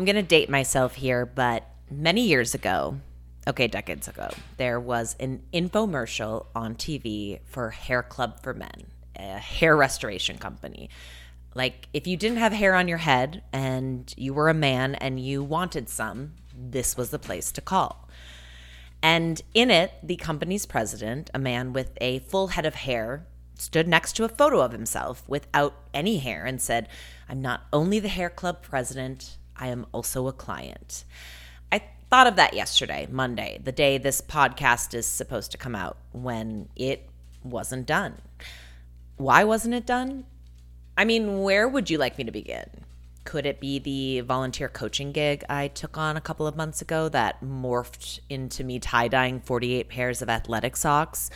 I'm going to date myself here, but many years ago, okay, decades ago, there was an infomercial on TV for Hair Club for Men, a hair restoration company. Like, if you didn't have hair on your head and you were a man and you wanted some, this was the place to call. And in it, the company's president, a man with a full head of hair, stood next to a photo of himself without any hair and said, I'm not only the hair club president, I am also a client. I thought of that yesterday, Monday, the day this podcast is supposed to come out, when it wasn't done. Why wasn't it done? I mean, where would you like me to begin? Could it be the volunteer coaching gig I took on a couple of months ago that morphed into me tie dyeing 48 pairs of athletic socks?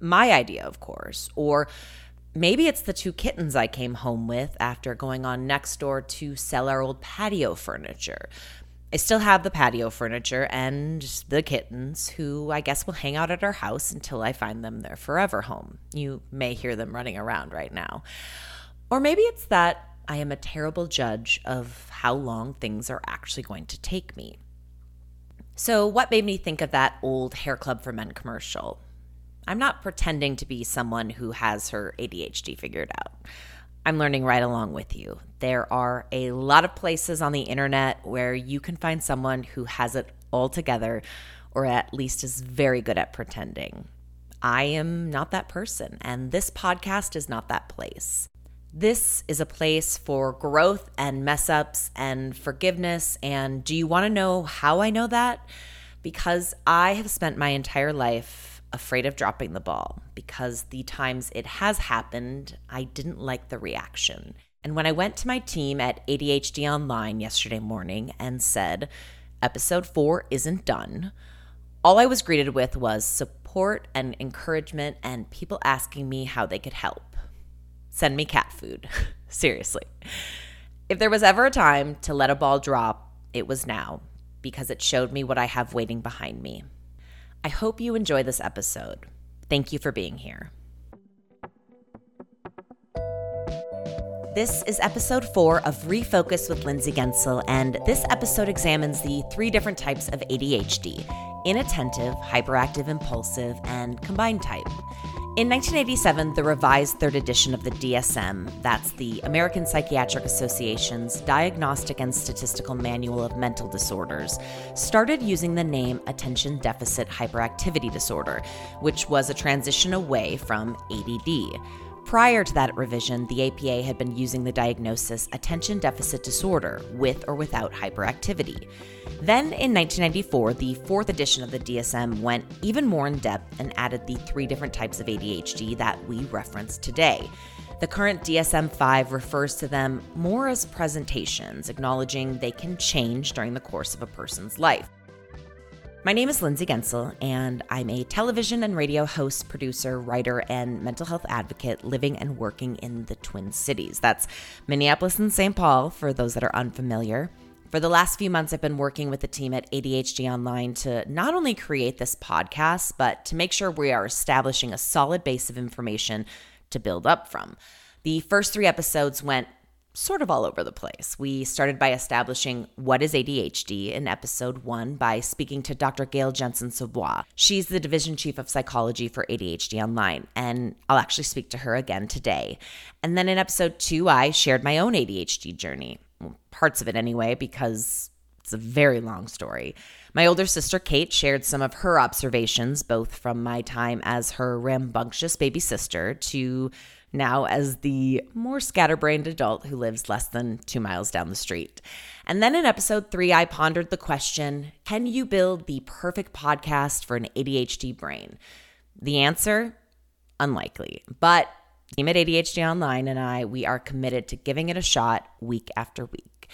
My idea, of course. Or Maybe it's the two kittens I came home with after going on next door to sell our old patio furniture. I still have the patio furniture and the kittens, who I guess will hang out at our house until I find them their forever home. You may hear them running around right now. Or maybe it's that I am a terrible judge of how long things are actually going to take me. So, what made me think of that old Hair Club for Men commercial? I'm not pretending to be someone who has her ADHD figured out. I'm learning right along with you. There are a lot of places on the internet where you can find someone who has it all together or at least is very good at pretending. I am not that person, and this podcast is not that place. This is a place for growth and mess ups and forgiveness. And do you want to know how I know that? Because I have spent my entire life afraid of dropping the ball because the times it has happened, I didn't like the reaction. And when I went to my team at ADHD Online yesterday morning and said, episode four isn't done, all I was greeted with was support and encouragement and people asking me how they could help. Send me cat food. Seriously. If there was ever a time to let a ball drop, it was now because it showed me what I have waiting behind me. I hope you enjoy this episode. Thank you for being here. This is episode four of Refocus with Lindsay Guentzel, and this episode examines the three different types of ADHD inattentive, hyperactive, impulsive, and combined type. In 1987, the revised third edition of the DSM, that's the American Psychiatric Association's Diagnostic and Statistical Manual of Mental Disorders, started using the name Attention Deficit Hyperactivity Disorder, which was a transition away from ADD. Prior to that revision, the APA had been using the diagnosis attention deficit disorder with or without hyperactivity. Then in 1994, the fourth edition of the DSM went even more in depth and added the three different types of ADHD that we reference today. The current DSM 5 refers to them more as presentations, acknowledging they can change during the course of a person's life. My name is Lindsay Guentzel, and I'm a television and radio host, producer, writer, and mental health advocate living and working in the Twin Cities. That's Minneapolis and St. Paul, for those that are unfamiliar. For the last few months, I've been working with the team at ADHD Online to not only create this podcast, but to make sure we are establishing a solid base of information to build up from. The first three episodes went sort of all over the place. We started by establishing what is ADHD in episode one by speaking to Dr. Gayle Jensen Savoie. She's the division chief of psychology for ADHD Online, and I'll actually speak to her again today. And then in episode two, I shared my own ADHD journey, parts of it anyway, because it's a very long story. My older sister Kate shared some of her observations, both from my time as her rambunctious baby sister to now as the more scatterbrained adult who lives less than two miles down the street. And then in episode three, I pondered the question Can you build the perfect podcast for an ADHD brain? The answer unlikely. But Team at ADHD Online and I, we are committed to giving it a shot week after week.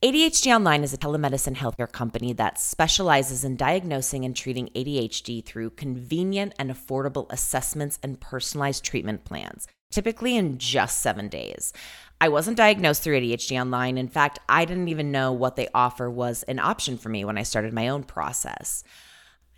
ADHD Online is a telemedicine healthcare company that specializes in diagnosing and treating ADHD through convenient and affordable assessments and personalized treatment plans typically in just seven days. I wasn't diagnosed through ADHD online. In fact, I didn't even know what they offer was an option for me when I started my own process.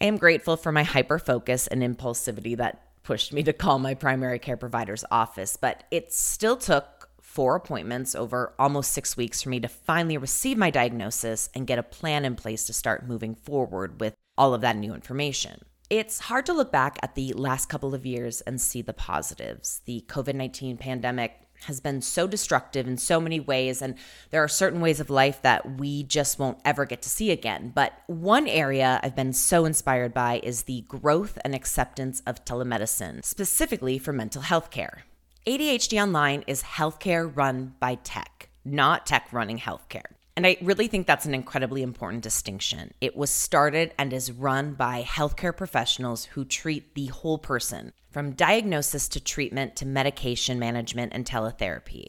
I am grateful for my hyper focus and impulsivity that pushed me to call my primary care provider's office, but it still took four appointments over almost six weeks for me to finally receive my diagnosis and get a plan in place to start moving forward with all of that new information. It's hard to look back at the last couple of years and see the positives. The COVID 19 pandemic has been so destructive in so many ways, and there are certain ways of life that we just won't ever get to see again. But one area I've been so inspired by is the growth and acceptance of telemedicine, specifically for mental health care. ADHD Online is healthcare run by tech, not tech running healthcare. And I really think that's an incredibly important distinction. It was started and is run by healthcare professionals who treat the whole person, from diagnosis to treatment to medication management and teletherapy.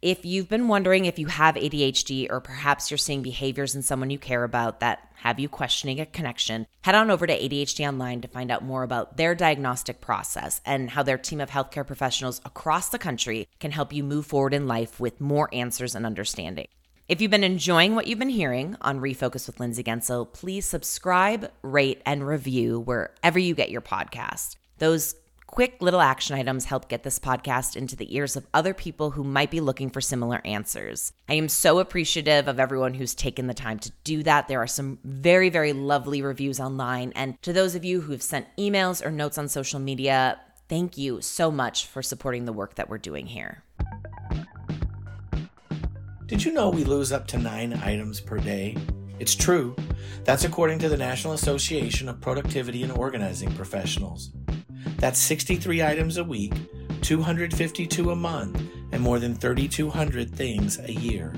If you've been wondering if you have ADHD or perhaps you're seeing behaviors in someone you care about that have you questioning a connection, head on over to ADHD Online to find out more about their diagnostic process and how their team of healthcare professionals across the country can help you move forward in life with more answers and understanding. If you've been enjoying what you've been hearing on Refocus with Lindsay Guentzel, please subscribe, rate, and review wherever you get your podcast. Those quick little action items help get this podcast into the ears of other people who might be looking for similar answers. I am so appreciative of everyone who's taken the time to do that. There are some very, very lovely reviews online. And to those of you who've sent emails or notes on social media, thank you so much for supporting the work that we're doing here. Did you know we lose up to nine items per day? It's true. That's according to the National Association of Productivity and Organizing Professionals. That's 63 items a week, 252 a month, and more than 3,200 things a year.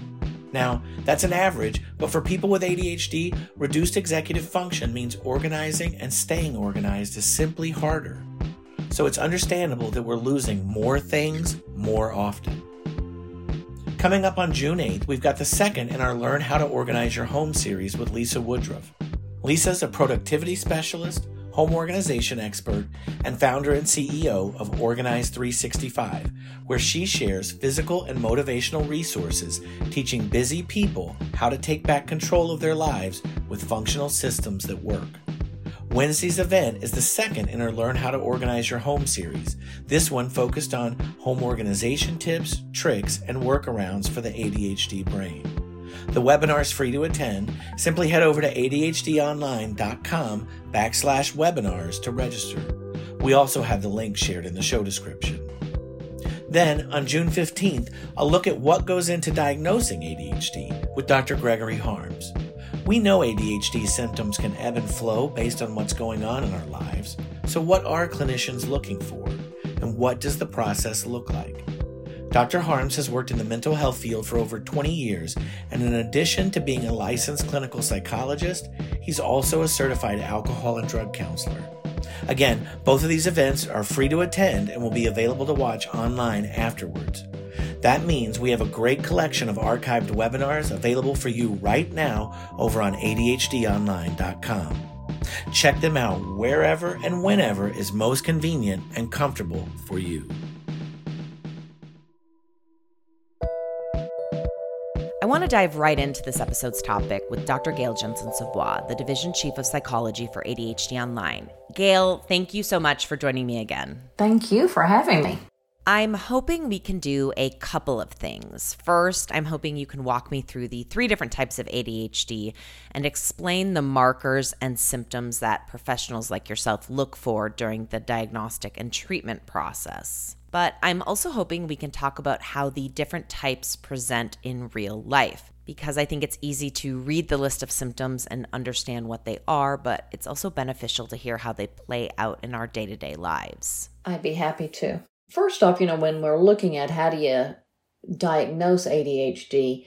Now, that's an average, but for people with ADHD, reduced executive function means organizing and staying organized is simply harder. So it's understandable that we're losing more things more often. Coming up on June 8th, we've got the second in our Learn How to Organize Your Home series with Lisa Woodruff. Lisa's a productivity specialist, home organization expert, and founder and CEO of Organize 365, where she shares physical and motivational resources teaching busy people how to take back control of their lives with functional systems that work. Wednesday's event is the second in our Learn How to Organize Your Home series. This one focused on home organization tips, tricks, and workarounds for the ADHD brain. The webinar is free to attend. Simply head over to ADHDonline.com backslash webinars to register. We also have the link shared in the show description. Then, on June 15th, a look at what goes into diagnosing ADHD with Dr. Gregory Harms. We know ADHD symptoms can ebb and flow based on what's going on in our lives. So, what are clinicians looking for? And what does the process look like? Dr. Harms has worked in the mental health field for over 20 years, and in addition to being a licensed clinical psychologist, he's also a certified alcohol and drug counselor. Again, both of these events are free to attend and will be available to watch online afterwards. That means we have a great collection of archived webinars available for you right now over on ADHDonline.com. Check them out wherever and whenever is most convenient and comfortable for you. I want to dive right into this episode's topic with Dr. Gayle Jensen Savoie, the Division Chief of Psychology for ADHD Online. Gayle, thank you so much for joining me again. Thank you for having me. I'm hoping we can do a couple of things. First, I'm hoping you can walk me through the three different types of ADHD and explain the markers and symptoms that professionals like yourself look for during the diagnostic and treatment process. But I'm also hoping we can talk about how the different types present in real life because I think it's easy to read the list of symptoms and understand what they are, but it's also beneficial to hear how they play out in our day to day lives. I'd be happy to. First off, you know, when we're looking at how do you diagnose ADHD,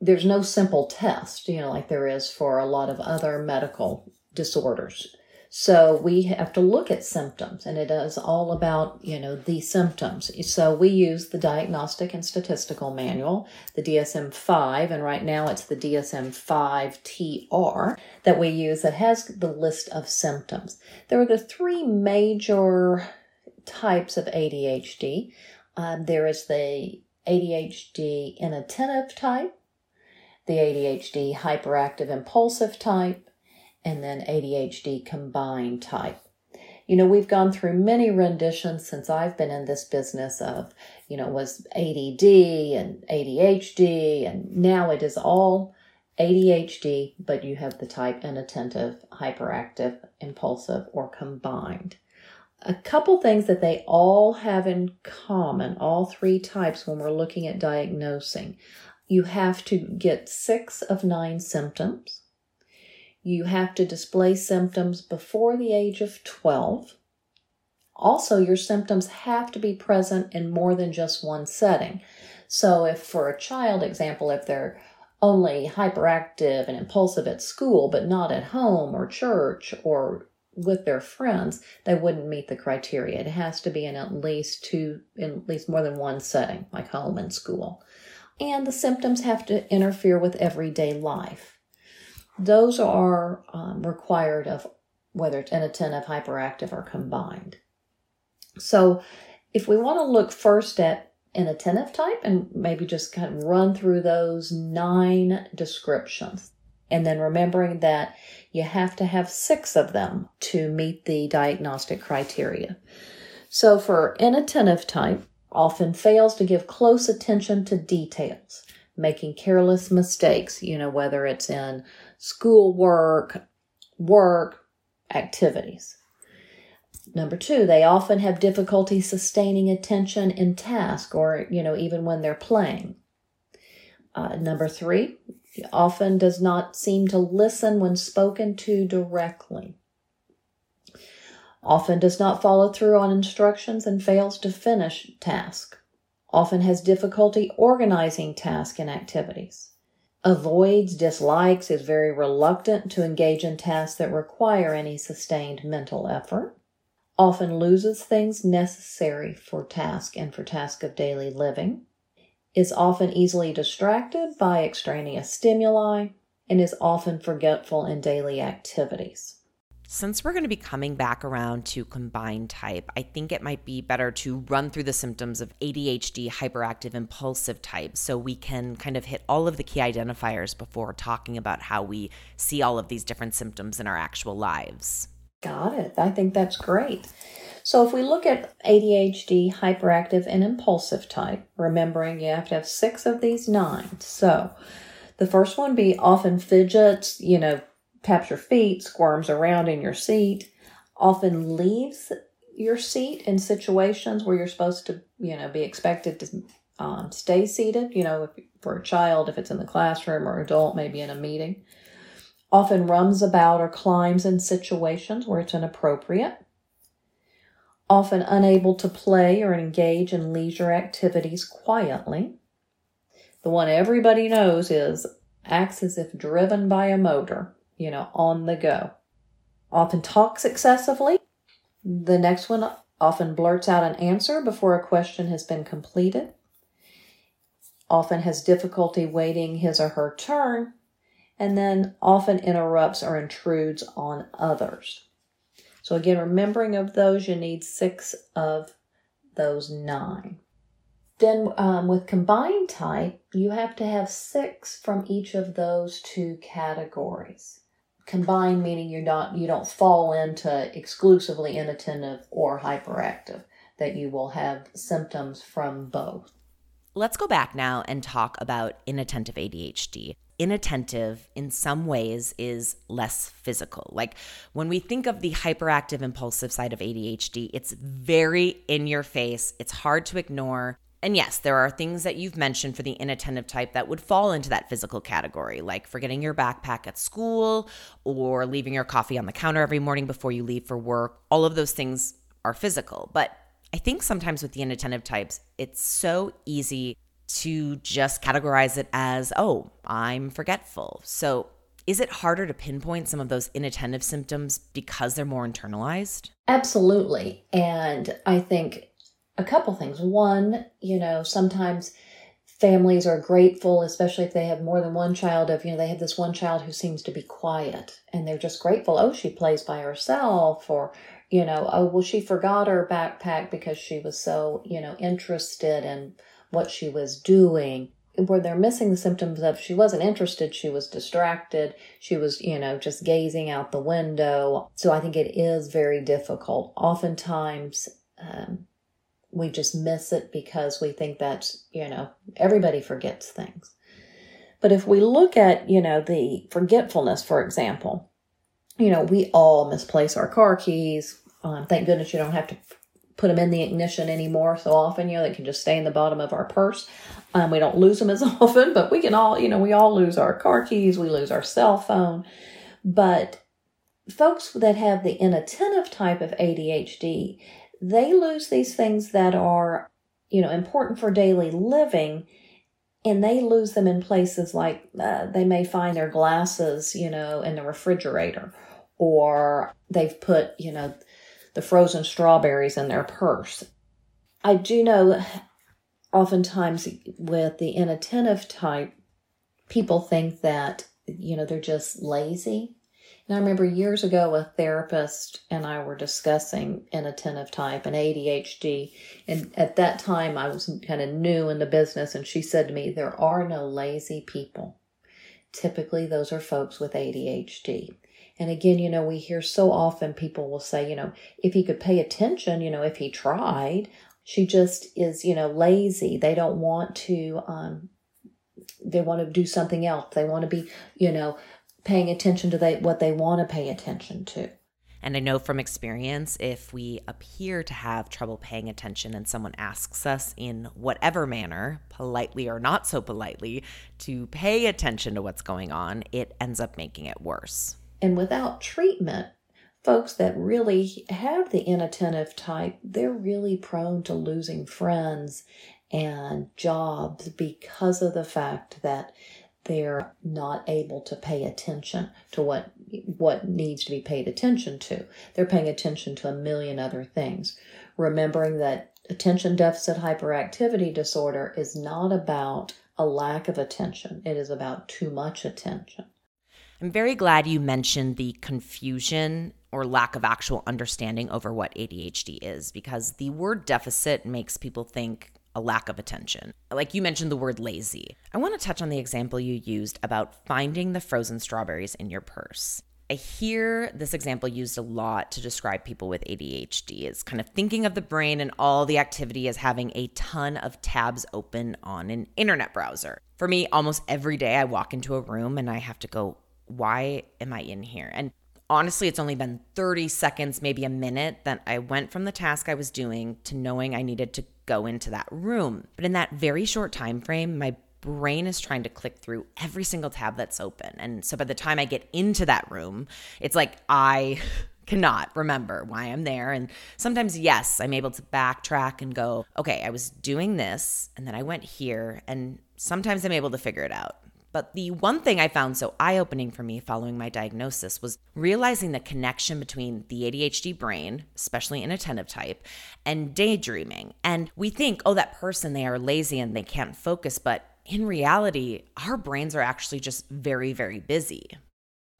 there's no simple test, you know, like there is for a lot of other medical disorders. So we have to look at symptoms, and it is all about, you know, the symptoms. So we use the Diagnostic and Statistical Manual, the DSM 5, and right now it's the DSM 5 TR that we use that has the list of symptoms. There are the three major types of ADHD. Um, there is the ADHD inattentive type, the ADHD hyperactive impulsive type, and then ADHD combined type. you know, we've gone through many renditions since I've been in this business of, you know, was ADD and ADHD, and now it is all ADHD, but you have the type inattentive, hyperactive, impulsive, or combined. A couple things that they all have in common, all three types, when we're looking at diagnosing. You have to get six of nine symptoms. You have to display symptoms before the age of 12. Also, your symptoms have to be present in more than just one setting. So, if for a child, example, if they're only hyperactive and impulsive at school, but not at home or church or with their friends, they wouldn't meet the criteria. It has to be in at least two, in at least more than one setting, like home and school. And the symptoms have to interfere with everyday life. Those are um, required of whether it's inattentive, hyperactive, or combined. So, if we want to look first at inattentive type and maybe just kind of run through those nine descriptions. And then remembering that you have to have six of them to meet the diagnostic criteria. So for inattentive type, often fails to give close attention to details, making careless mistakes, you know, whether it's in schoolwork, work, activities. Number two, they often have difficulty sustaining attention in task or, you know, even when they're playing. Uh, number three, often does not seem to listen when spoken to directly. Often does not follow through on instructions and fails to finish task. Often has difficulty organizing task and activities. Avoids, dislikes, is very reluctant to engage in tasks that require any sustained mental effort often loses things necessary for task and for task of daily living, is often easily distracted by extraneous stimuli, and is often forgetful in daily activities. Since we're going to be coming back around to combined type, I think it might be better to run through the symptoms of ADHD, hyperactive, impulsive type so we can kind of hit all of the key identifiers before talking about how we see all of these different symptoms in our actual lives. Got it. I think that's great. So if we look at ADHD, hyperactive, and impulsive type, remembering you have to have six of these nine. So the first one be often fidgets, you know, taps your feet, squirms around in your seat, often leaves your seat in situations where you're supposed to, you know, be expected to um, stay seated, you know, if, for a child, if it's in the classroom or adult, maybe in a meeting often runs about or climbs in situations where it's inappropriate, often unable to play or engage in leisure activities quietly. The one everybody knows is acts as if driven by a motor, you know, on the go. Often talks excessively. The next one often blurts out an answer before a question has been completed. Often has difficulty waiting his or her turn and then often interrupts or intrudes on others. So, again, remembering of those, you need six of those nine. Then, um, with combined type, you have to have six from each of those two categories. Combined meaning you're not you don't fall into exclusively inattentive or hyperactive. That you will have symptoms from both. Let's go back now and talk about inattentive ADHD inattentive in some ways is less physical. Like when we think of the hyperactive impulsive side of ADHD, it's very in your face, it's hard to ignore. And yes, there are things that you've mentioned for the inattentive type that would fall into that physical category, like forgetting your backpack at school or leaving your coffee on the counter every morning before you leave for work. All of those things are physical. But I think sometimes with the inattentive types, it's so easy to just categorize it as, oh, I'm forgetful. So is it harder to pinpoint some of those inattentive symptoms because they're more internalized? Absolutely. And I think a couple things. One, you know, sometimes families are grateful, especially if they have more than one child, of, you know, they have this one child who seems to be quiet and they're just grateful. Oh, she plays by herself or, you know, oh, well, she forgot her backpack because she was so, you know, interested in what she was doing. where they're missing the symptoms of she wasn't interested, she was distracted, she was, you know, just gazing out the window. So I think it is very difficult. Oftentimes, um, we just miss it because we think that, you know, everybody forgets things. But if we look at, you know, the forgetfulness, for example, you know, we all misplace our car keys. Um, thank goodness you don't have to put them in the ignition anymore so often. You know, they can just stay in the bottom of our purse. Um, we don't lose them as often, but we can all, you know, we all lose our car keys, we lose our cell phone. But folks that have the inattentive type of ADHD, they lose these things that are, you know, important for daily living and they lose them in places like uh, they may find their glasses, you know, in the refrigerator, or they've put, you know, the frozen strawberries in their purse. I do know oftentimes with the inattentive type, people think that, you know, they're just lazy. And I remember years ago, a therapist and I were discussing inattentive type and ADHD. And at that time, I was kind of new in the business. And she said to me, There are no lazy people. Typically, those are folks with ADHD. And again, you know, we hear so often people will say, you know, if he could pay attention, you know, if he tried, she just is, you know, lazy. They don't want to, um, they want to do something else. They want to be, you know, paying attention to they, what they want to pay attention to. And I know from experience, if we appear to have trouble paying attention and someone asks us in whatever manner, politely or not so politely, to pay attention to what's going on, it ends up making it worse. And without treatment, folks that really have the inattentive type, they're really prone to losing friends and jobs because of the fact that they're not able to pay attention to what what needs to be paid attention to. They're paying attention to a million other things. Remembering that attention deficit hyperactivity disorder is not about a lack of attention. It is about too much attention. I'm very glad you mentioned the confusion or lack of actual understanding over what ADHD is because the word deficit makes people think a lack of attention. Like you mentioned the word lazy. I want to touch on the example you used about finding the frozen strawberries in your purse. I hear this example used a lot to describe people with ADHD. It's kind of thinking of the brain and all the activity as having a ton of tabs open on an internet browser. For me, almost every day I walk into a room and I have to go, why am I in here? And honestly, it's only been 30 seconds, maybe a minute, that I went from the task I was doing to knowing I needed to go into that room. But in that very short time frame, my brain is trying to click through every single tab that's open. And so by the time I get into that room, it's like I cannot remember why I'm there. And sometimes, yes, I'm able to backtrack and go, okay, I was doing this and then I went here. And sometimes I'm able to figure it out. But the one thing I found so eye opening for me following my diagnosis was realizing the connection between the ADHD brain, especially inattentive type, and daydreaming. And we think, oh, that person, they are lazy and they can't focus. But in reality, our brains are actually just very, very busy.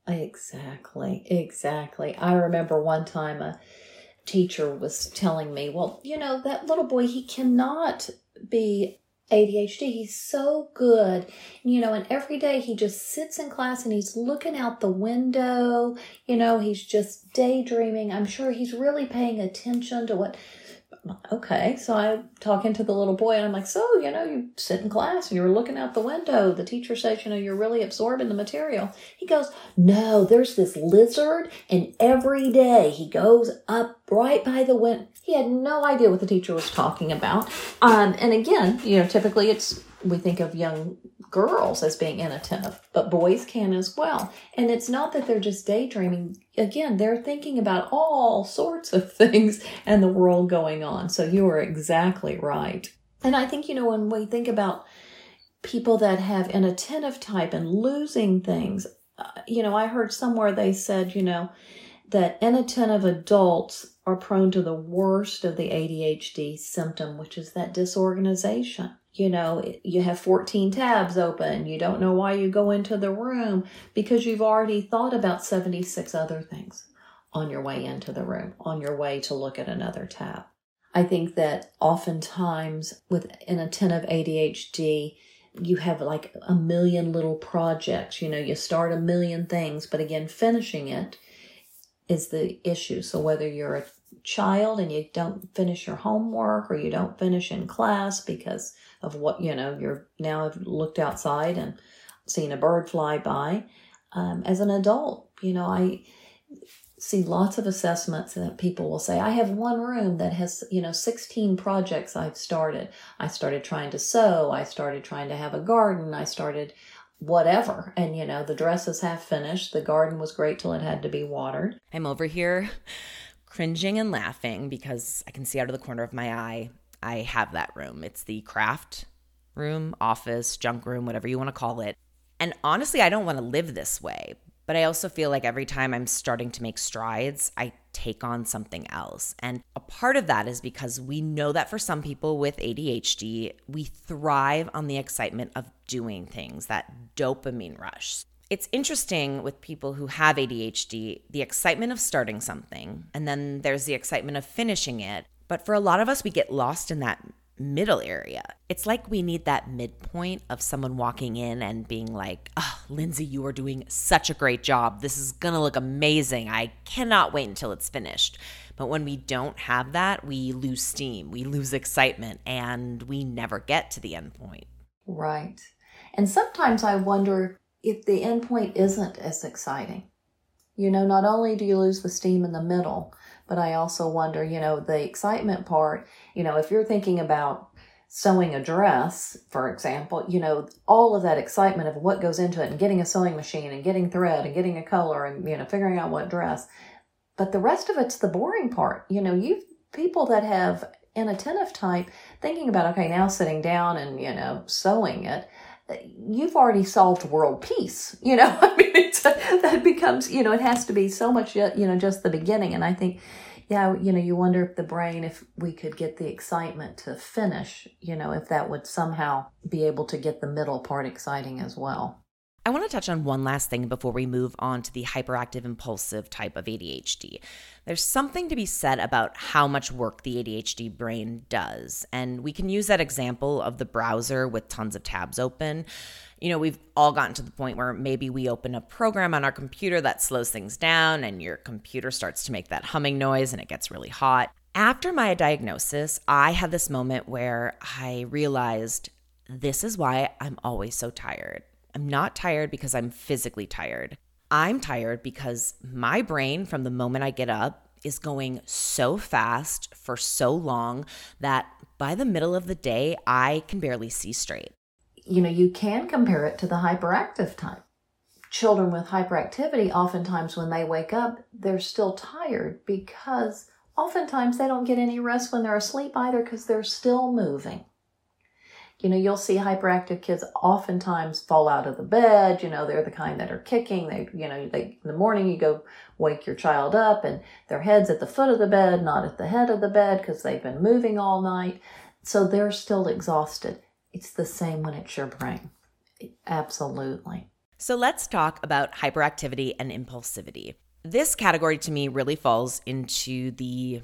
Exactly. Exactly. I remember one time a teacher was telling me, well, you know, that little boy, he cannot be ADHD. He's so good. You know, and every day he just sits in class and he's looking out the window. You know, he's just daydreaming. I'm sure he's really paying attention to what okay. So I'm talking to the little boy and I'm like, so, you know, you sit in class and you're looking out the window. The teacher says, you know, you're really absorbing the material. He goes, no, there's this lizard and every day he goes up right by the window. He had no idea what the teacher was talking about. Um, and again, you know, typically it's, we think of young girls as being inattentive, but boys can as well. And it's not that they're just daydreaming. Again, they're thinking about all sorts of things and the world going on. So you are exactly right. And I think, you know, when we think about people that have inattentive type and losing things, uh, you know, I heard somewhere they said, you know, that inattentive adults are prone to the worst of the ADHD symptom, which is that disorganization you know, you have 14 tabs open. You don't know why you go into the room because you've already thought about 76 other things on your way into the room, on your way to look at another tab. I think that oftentimes with inattentive ADHD, you have like a million little projects. You know, you start a million things, but again, finishing it is the issue. So whether you're a child and you don't finish your homework or you don't finish in class because of what, you know, you're now have looked outside and seen a bird fly by. Um, as an adult, you know, I see lots of assessments that people will say, I have one room that has, you know, 16 projects I've started. I started trying to sew. I started trying to have a garden. I started whatever. And, you know, the dress is half finished. The garden was great till it had to be watered. I'm over here cringing and laughing because I can see out of the corner of my eye I have that room. It's the craft room, office, junk room, whatever you want to call it. And honestly, I don't want to live this way, but I also feel like every time I'm starting to make strides, I take on something else. And a part of that is because we know that for some people with ADHD, we thrive on the excitement of doing things, that dopamine rush. It's interesting with people who have ADHD, the excitement of starting something, and then there's the excitement of finishing it. But for a lot of us, we get lost in that middle area. It's like we need that midpoint of someone walking in and being like, oh, Lindsay, you are doing such a great job. This is going to look amazing. I cannot wait until it's finished. But when we don't have that, we lose steam, we lose excitement, and we never get to the end point. Right. And sometimes I wonder if the end point isn't as exciting. You know, not only do you lose the steam in the middle, but I also wonder, you know, the excitement part, you know, if you're thinking about sewing a dress, for example, you know, all of that excitement of what goes into it and getting a sewing machine and getting thread and getting a color and, you know, figuring out what dress. But the rest of it's the boring part. You know, you people that have inattentive type thinking about, okay, now sitting down and, you know, sewing it, you've already solved world peace. You know, I mean, it's, that becomes, you know, it has to be so much, you know, just the beginning. And I think, yeah, you know, you wonder if the brain, if we could get the excitement to finish, you know, if that would somehow be able to get the middle part exciting as well. I want to touch on one last thing before we move on to the hyperactive impulsive type of ADHD. There's something to be said about how much work the ADHD brain does. And we can use that example of the browser with tons of tabs open. You know, we've all gotten to the point where maybe we open a program on our computer that slows things down and your computer starts to make that humming noise and it gets really hot. After my diagnosis, I had this moment where I realized this is why I'm always so tired. I'm not tired because I'm physically tired. I'm tired because my brain, from the moment I get up, is going so fast for so long that by the middle of the day, I can barely see straight. You know, you can compare it to the hyperactive type. Children with hyperactivity, oftentimes when they wake up, they're still tired because oftentimes they don't get any rest when they're asleep either because they're still moving you know, you'll see hyperactive kids oftentimes fall out of the bed. You know, they're the kind that are kicking. They, you know, they, in the morning you go wake your child up and their head's at the foot of the bed, not at the head of the bed because they've been moving all night. So they're still exhausted. It's the same when it's your brain. Absolutely. So let's talk about hyperactivity and impulsivity. This category to me really falls into the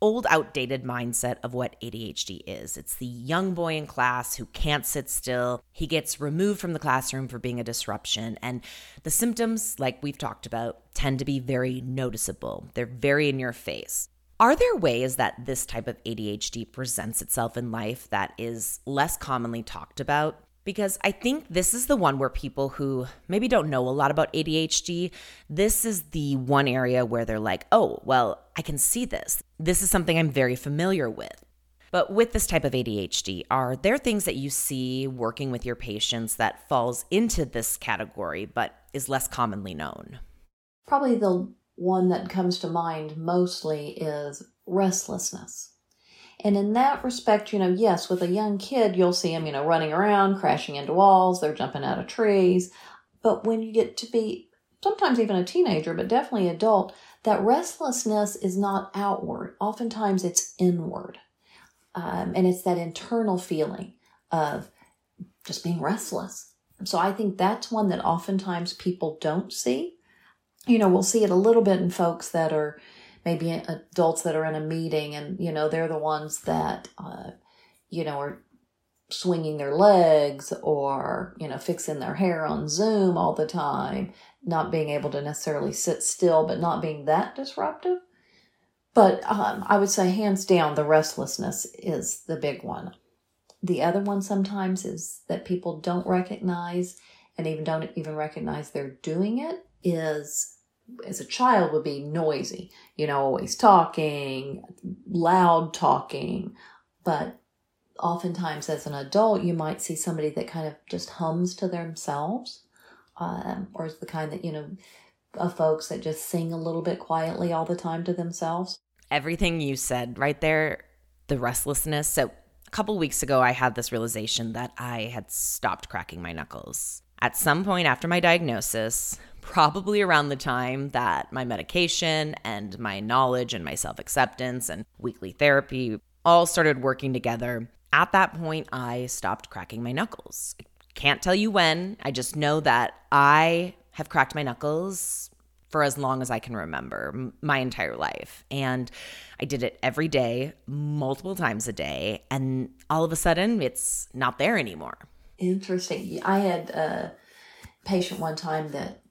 old, outdated mindset of what ADHD is. It's the young boy in class who can't sit still. He gets removed from the classroom for being a disruption. And the symptoms, like we've talked about, tend to be very noticeable, they're very in your face. Are there ways that this type of ADHD presents itself in life that is less commonly talked about? because I think this is the one where people who maybe don't know a lot about ADHD, this is the one area where they're like, oh, well, I can see this. This is something I'm very familiar with. But with this type of ADHD, are there things that you see working with your patients that falls into this category but is less commonly known? Probably the one that comes to mind mostly is restlessness. And in that respect, you know, yes, with a young kid, you'll see them, you know, running around, crashing into walls, they're jumping out of trees. But when you get to be sometimes even a teenager, but definitely adult, that restlessness is not outward. Oftentimes it's inward. Um, and it's that internal feeling of just being restless. So I think that's one that oftentimes people don't see. You know, we'll see it a little bit in folks that are maybe adults that are in a meeting and you know they're the ones that uh, you know are swinging their legs or, you know, fixing their hair on Zoom all the time, not being able to necessarily sit still, but not being that disruptive. But um, I would say, hands down, the restlessness is the big one. The other one sometimes is that people don't recognize and even don't even recognize they're doing it is as a child would be noisy, you know, always talking, loud talking. But oftentimes as an adult, you might see somebody that kind of just hums to themselves, um, or is the kind that, you know, of folks that just sing a little bit quietly all the time to themselves. Everything you said right there, the restlessness. So, a couple weeks ago, I had this realization that I had stopped cracking my knuckles. At some point after my diagnosis, probably around the time that my medication and my knowledge and my self acceptance and weekly therapy all started working together, at that point, I stopped cracking my knuckles. Can't tell you when. I just know that I have cracked my knuckles for as long as I can remember, my entire life. And I did it every day, multiple times a day. And all of a sudden, it's not there anymore. Interesting. I had a patient one time that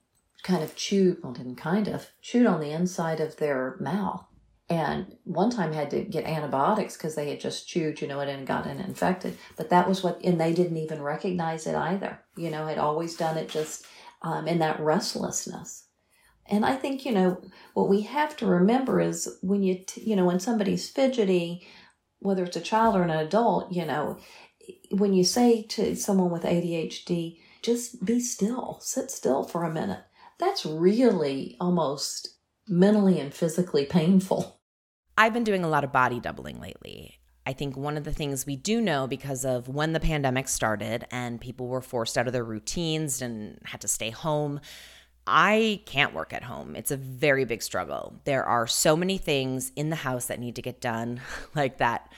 kind of chewed, well, didn't kind of, chewed on the inside of their mouth. And one time had to get antibiotics because they had just chewed, you know, it and gotten infected. But that was what, and they didn't even recognize it either. You know, had always done it just um, in that restlessness. And I think, you know, what we have to remember is when you, t- you know, when somebody's fidgety, whether it's a child or an adult, you know, when you say to someone with ADHD, just be still, sit still for a minute, that's really almost mentally and physically painful. I've been doing a lot of body doubling lately. I think one of the things we do know because of when the pandemic started and people were forced out of their routines and had to stay home, I can't work at home. It's a very big struggle. There are so many things in the house that need to get done, like that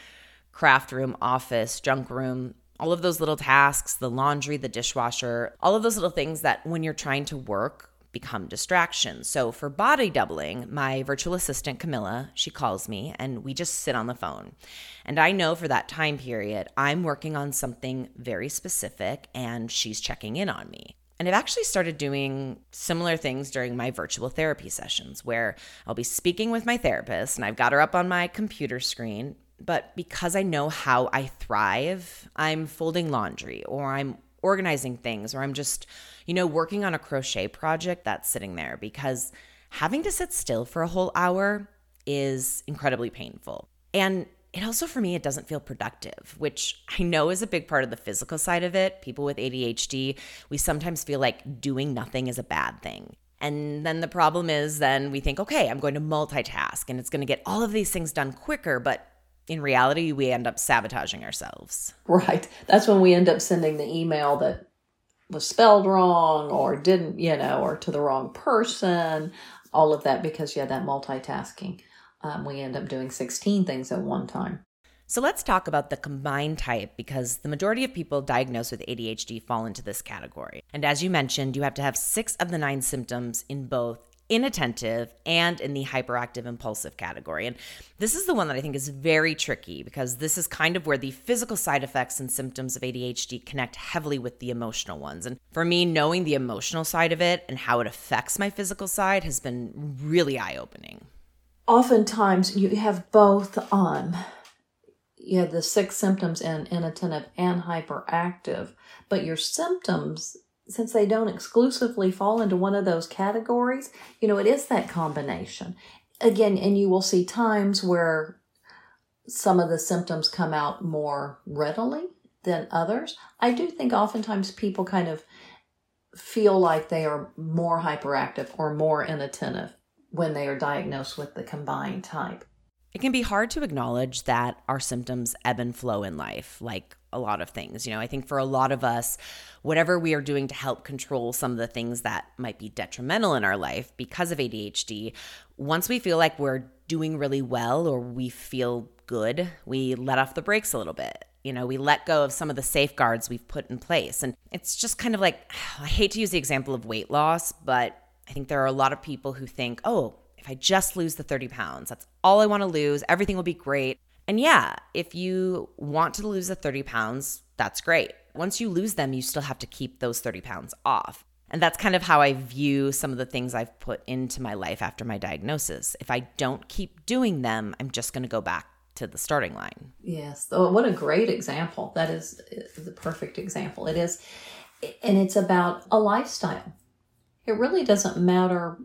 craft room, office, junk room, all of those little tasks, the laundry, the dishwasher, all of those little things that when you're trying to work become distractions. So for body doubling, my virtual assistant Camilla, she calls me and we just sit on the phone. And I know for that time period, I'm working on something very specific and she's checking in on me. And I've actually started doing similar things during my virtual therapy sessions where I'll be speaking with my therapist and I've got her up on my computer screen. But because I know how I thrive, I'm folding laundry or I'm organizing things or I'm just, you know, working on a crochet project that's sitting there because having to sit still for a whole hour is incredibly painful. And it also for me it doesn't feel productive which i know is a big part of the physical side of it people with adhd we sometimes feel like doing nothing is a bad thing and then the problem is then we think okay i'm going to multitask and it's going to get all of these things done quicker but in reality we end up sabotaging ourselves right that's when we end up sending the email that was spelled wrong or didn't you know or to the wrong person all of that because you yeah that multitasking um, we end up doing 16 things at one time. So let's talk about the combined type because the majority of people diagnosed with ADHD fall into this category. And as you mentioned, you have to have six of the nine symptoms in both inattentive and in the hyperactive impulsive category. And this is the one that I think is very tricky because this is kind of where the physical side effects and symptoms of ADHD connect heavily with the emotional ones. And for me, knowing the emotional side of it and how it affects my physical side has been really eye opening oftentimes you have both um you have the six symptoms in inattentive and hyperactive but your symptoms since they don't exclusively fall into one of those categories you know it is that combination. Again and you will see times where some of the symptoms come out more readily than others. I do think oftentimes people kind of feel like they are more hyperactive or more inattentive when they are diagnosed with the combined type. It can be hard to acknowledge that our symptoms ebb and flow in life, like a lot of things. You know, I think for a lot of us, whatever we are doing to help control some of the things that might be detrimental in our life because of ADHD, once we feel like we're doing really well or we feel good, we let off the brakes a little bit. You know, we let go of some of the safeguards we've put in place. And it's just kind of like, I hate to use the example of weight loss, but I think there are a lot of people who think, oh, if I just lose the 30 pounds, that's all I want to lose, everything will be great. And yeah, if you want to lose the 30 pounds, that's great. Once you lose them, you still have to keep those 30 pounds off. And that's kind of how I view some of the things I've put into my life after my diagnosis. If I don't keep doing them, I'm just going to go back to the starting line. Yes. Oh, what a great example. That is uh, the perfect example. It is, and it's about a lifestyle. It really doesn't matter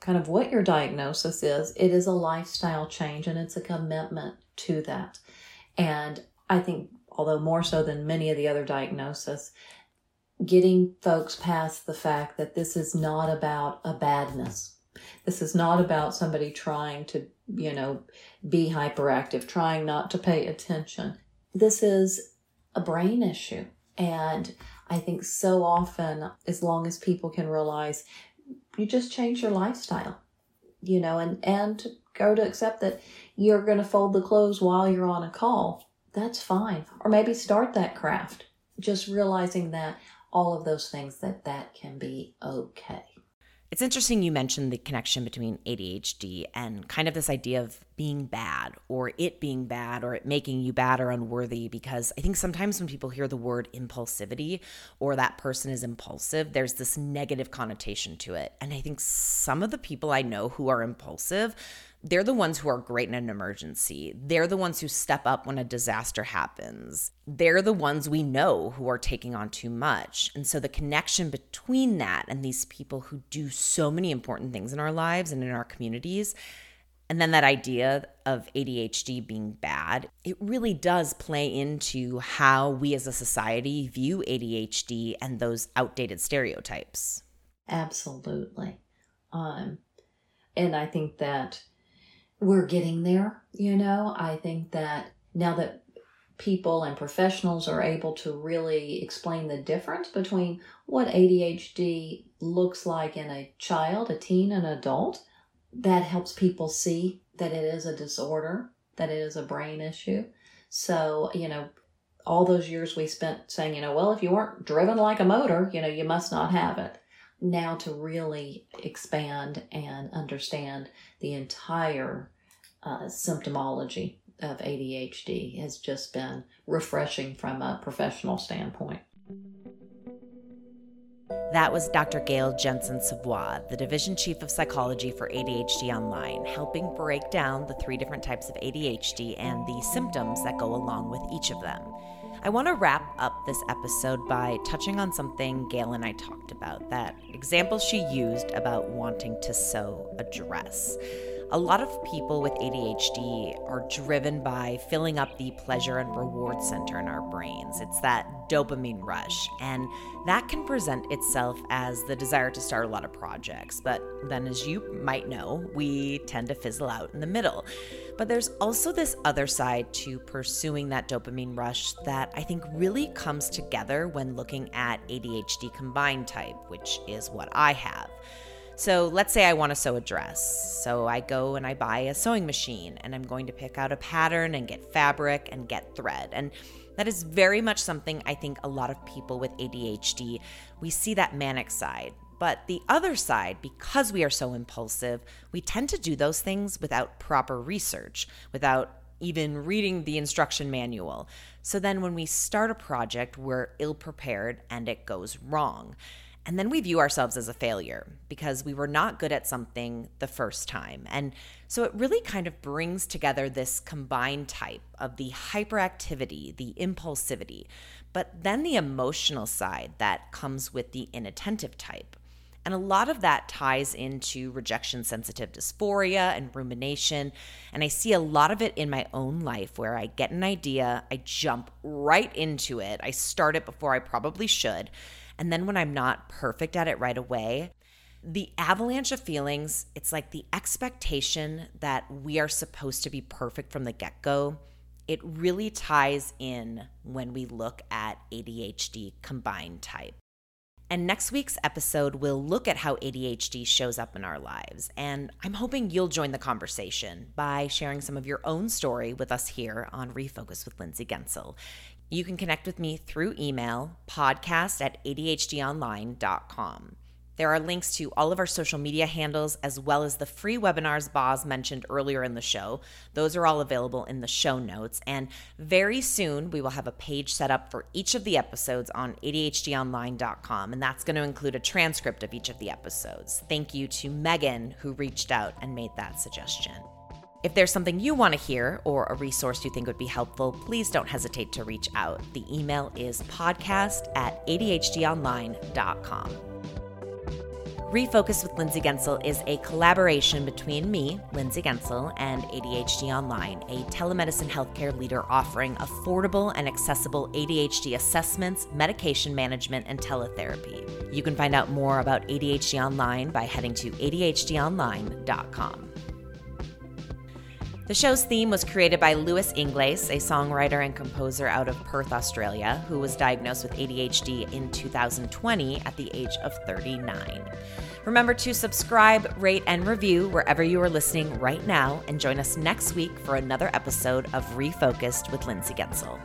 kind of what your diagnosis is, it is a lifestyle change and it's a commitment to that. And I think, although more so than many of the other diagnoses, getting folks past the fact that this is not about a badness. This is not about somebody trying to, you know, be hyperactive, trying not to pay attention. This is a brain issue. And I think so often, as long as people can realize you just change your lifestyle, you know, and, and go to accept that you're going to fold the clothes while you're on a call. That's fine. Or maybe start that craft. Just realizing that all of those things that that can be okay. It's interesting you mentioned the connection between ADHD and kind of this idea of being bad or it being bad or it making you bad or unworthy because I think sometimes when people hear the word impulsivity or that person is impulsive, there's this negative connotation to it. And I think some of the people I know who are impulsive they're the ones who are great in an emergency. They're the ones who step up when a disaster happens. They're the ones we know who are taking on too much. And so the connection between that and these people who do so many important things in our lives and in our communities, and then that idea of ADHD being bad, it really does play into how we as a society view ADHD and those outdated stereotypes. Absolutely. Um, and I think that we're getting there. You know, I think that now that people and professionals are able to really explain the difference between what ADHD looks like in a child, a teen, an adult, that helps people see that it is a disorder, that it is a brain issue. So, you know, all those years we spent saying, you know, well, if you weren't driven like a motor, you know, you must not have it. Now to really expand and understand the entire uh, symptomology of ADHD has just been refreshing from a professional standpoint. That was Dr. Gayle Jensen Savoie, the Division Chief of Psychology for ADHD Online, helping break down the three different types of ADHD and the symptoms that go along with each of them. I want to wrap up this episode by touching on something Gayle and I talked about that example she used about wanting to sew a dress. A lot of people with ADHD are driven by filling up the pleasure and reward center in our brains. It's that dopamine rush, and that can present itself as the desire to start a lot of projects. But then, as you might know, we tend to fizzle out in the middle. But there's also this other side to pursuing that dopamine rush that I think really comes together when looking at ADHD combined type, which is what I have. So let's say I want to sew a dress. So I go and I buy a sewing machine and I'm going to pick out a pattern and get fabric and get thread. And that is very much something I think a lot of people with ADHD, we see that manic side. But the other side, because we are so impulsive, we tend to do those things without proper research, without even reading the instruction manual. So then when we start a project, we're ill prepared and it goes wrong. And then we view ourselves as a failure because we were not good at something the first time. And so it really kind of brings together this combined type of the hyperactivity, the impulsivity, but then the emotional side that comes with the inattentive type. And a lot of that ties into rejection sensitive dysphoria and rumination. And I see a lot of it in my own life where I get an idea, I jump right into it, I start it before I probably should. And then when I'm not perfect at it right away, the avalanche of feelings, it's like the expectation that we are supposed to be perfect from the get go. It really ties in when we look at ADHD combined type. And next week's episode will look at how ADHD shows up in our lives. And I'm hoping you'll join the conversation by sharing some of your own story with us here on Refocused with Lindsay Guentzel. You can connect with me through email, podcast at ADHDonline.com. There are links to all of our social media handles as well as the free webinars Boz mentioned earlier in the show. Those are all available in the show notes. And very soon, we will have a page set up for each of the episodes on ADHDonline.com, and that's going to include a transcript of each of the episodes. Thank you to Megan, who reached out and made that suggestion. If there's something you want to hear or a resource you think would be helpful, please don't hesitate to reach out. The email is podcast at ADHDonline.com. Refocused with Lindsay Guentzel is a collaboration between me, Lindsay Guentzel, and ADHD Online, a telemedicine healthcare leader offering affordable and accessible ADHD assessments, medication management, and teletherapy. You can find out more about ADHD Online by heading to ADHDonline.com. The show's theme was created by Lewis Ingles, a songwriter and composer out of Perth, Australia, who was diagnosed with ADHD in 2020 at the age of 39. Remember to subscribe, rate, and review wherever you are listening right now, and join us next week for another episode of Refocused with Lindsay Guentzel.